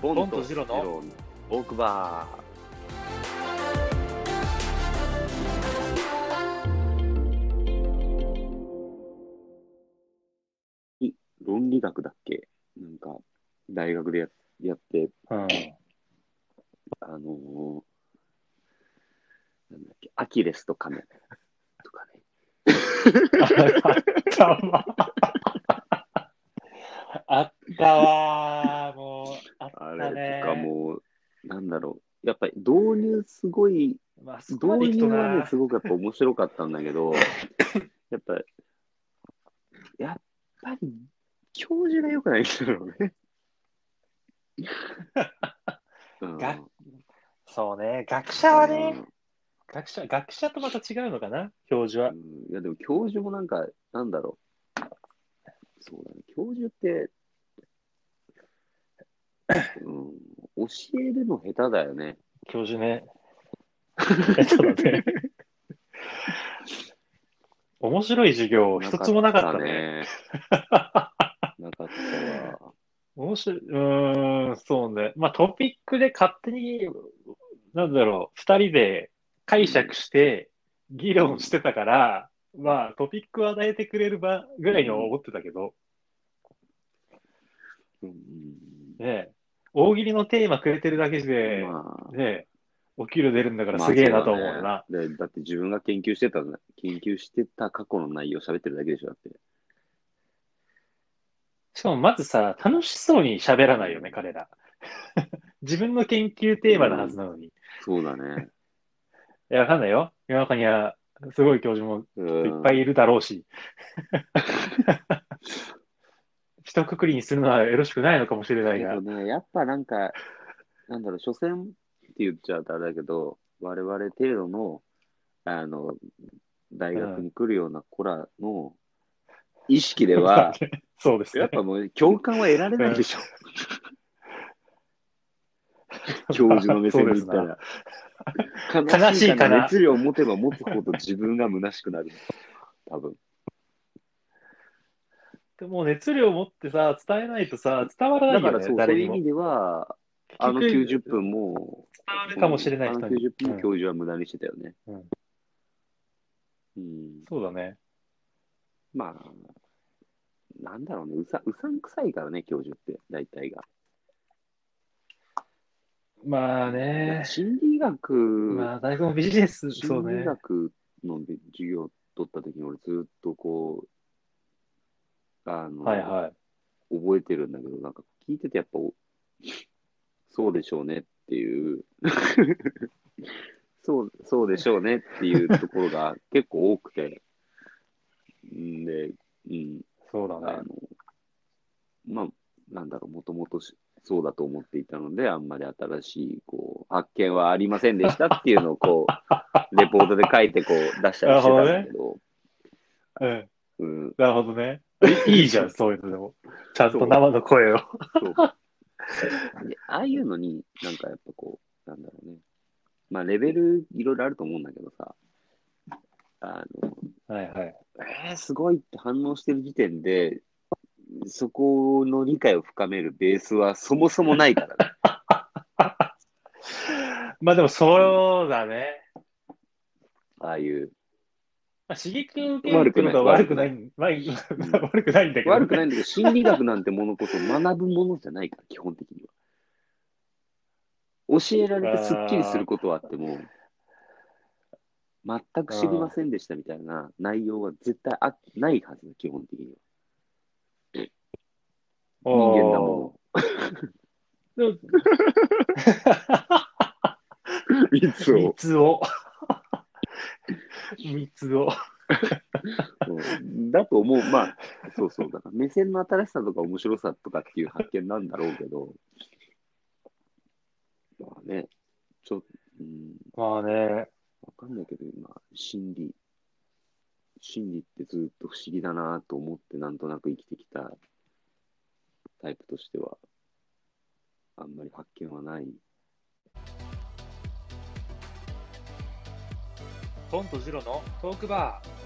ボボンとジロののオークバー。い論理学だっけ？なんか、大学でややって、うん。あのーなんだっけ、アキレスとカメとかね。あったわ。あったわ。もう、あったあね。れとかもう、なんだろう。やっぱり導入すごいまあ、導入はね、な。すごくやっぱ面白かったんだけど、やっぱ、やっぱり、教授が良くないんだろうね。うんがそうね。学者はね、うん学者、学者とまた違うのかな教授はう。んいや、でも教授もなんか、なんだろう。そうだね。教授って、うん、教えるの下手だよね。教授ね。そうだね。面白い授業一つもなかったね。ね。なかったわ。面白い、うーん、そうね。まあトピックで勝手に、なんだろう、二人で解釈して議論してたから、まあトピックを与えてくれる場ぐらいに思ってたけど、うんね、大喜利のテーマくれてるだけで、まあ、ね、お給料出るんだからまあすげえなと思うよな。ねでだって自分が研究してた、研究してた過去の内容を喋ってるだけでしょ、だって。しかもまずさ、楽しそうに喋らないよね、彼ら。自分の研究テーマのはずなのに。いそうだね。や、わかんないよ。世の中には、すごい教授もうんいっぱいいるだろうし。一括りにするのはよろしくないのかもしれないがけど。ね、やっぱなんか、なんだろう、所詮って言っちゃうとあれだけど、我々程度の、あの、大学に来るような子らの意識では、そうですねやっ。ぱもう共感は得られないでしょ。教授の目線で言ったら。悲しいかな熱量を持てば持つほど自分が虚しくなる。多分。でも熱量を持ってさ、伝えないとさ、伝わらないよね、だからそう、そう誰いう意味。では、あの90分も、伝わるかもしれないあの人に。90分うん教授は無駄にしてたよね。うんうんそうだね。まあ、なんだろうね、うさうさんくさいからね、教授って、大体が。まあね。心理学、まあ、大学もビジネス、そう心理ね。学の授業を取った時に、俺ずっとこう、あの、はいはい。覚えてるんだけど、なんか聞いててやっぱ、おそうでしょうねっていう、そう、そうでしょうねっていうところが結構多くて、んで、うん、あそうだね。の、まあ、なんだろう、もともとしそうだと思っていたので、あんまり新しい、こう、発見はありませんでしたっていうのを、こう、レポートで書いて、こう、出したりしてたんだけど、うん。うん、なるほどね。いいじゃん、そういうのでも。ちゃんと生の声を。そう。でああいうのに、なんかやっぱこう、なんだろうね。まあ、レベルいろいろあると思うんだけどさ、あの、はいはい。えー、すごいって反応してる時点で、そこの理解を深めるベースはそもそもないからね。まあでもそうだね。ああいう。まあ、刺激を受けるってことは悪くない、まあ、悪くないんだけど、悪くないんだけど、心理学なんてものこそ学ぶものじゃないから、基本的には。教えられてすっきりすることはあっても、全く知りませんでしたみたいな内容は絶対あないはずだ、基本的には。人間だもの。密を。蜜を。蜜を。うんだと思う。まあ、そうそう。だから目線の新しさとか面白さとかっていう発見なんだろうけど、まあね、ちょうん、まあね。わかんないけど、今、心理、心理ってずっと不思議だなと思って、なんとなく生きてきたタイプとしては、あんまり発見はない。トンとジロのトークバー。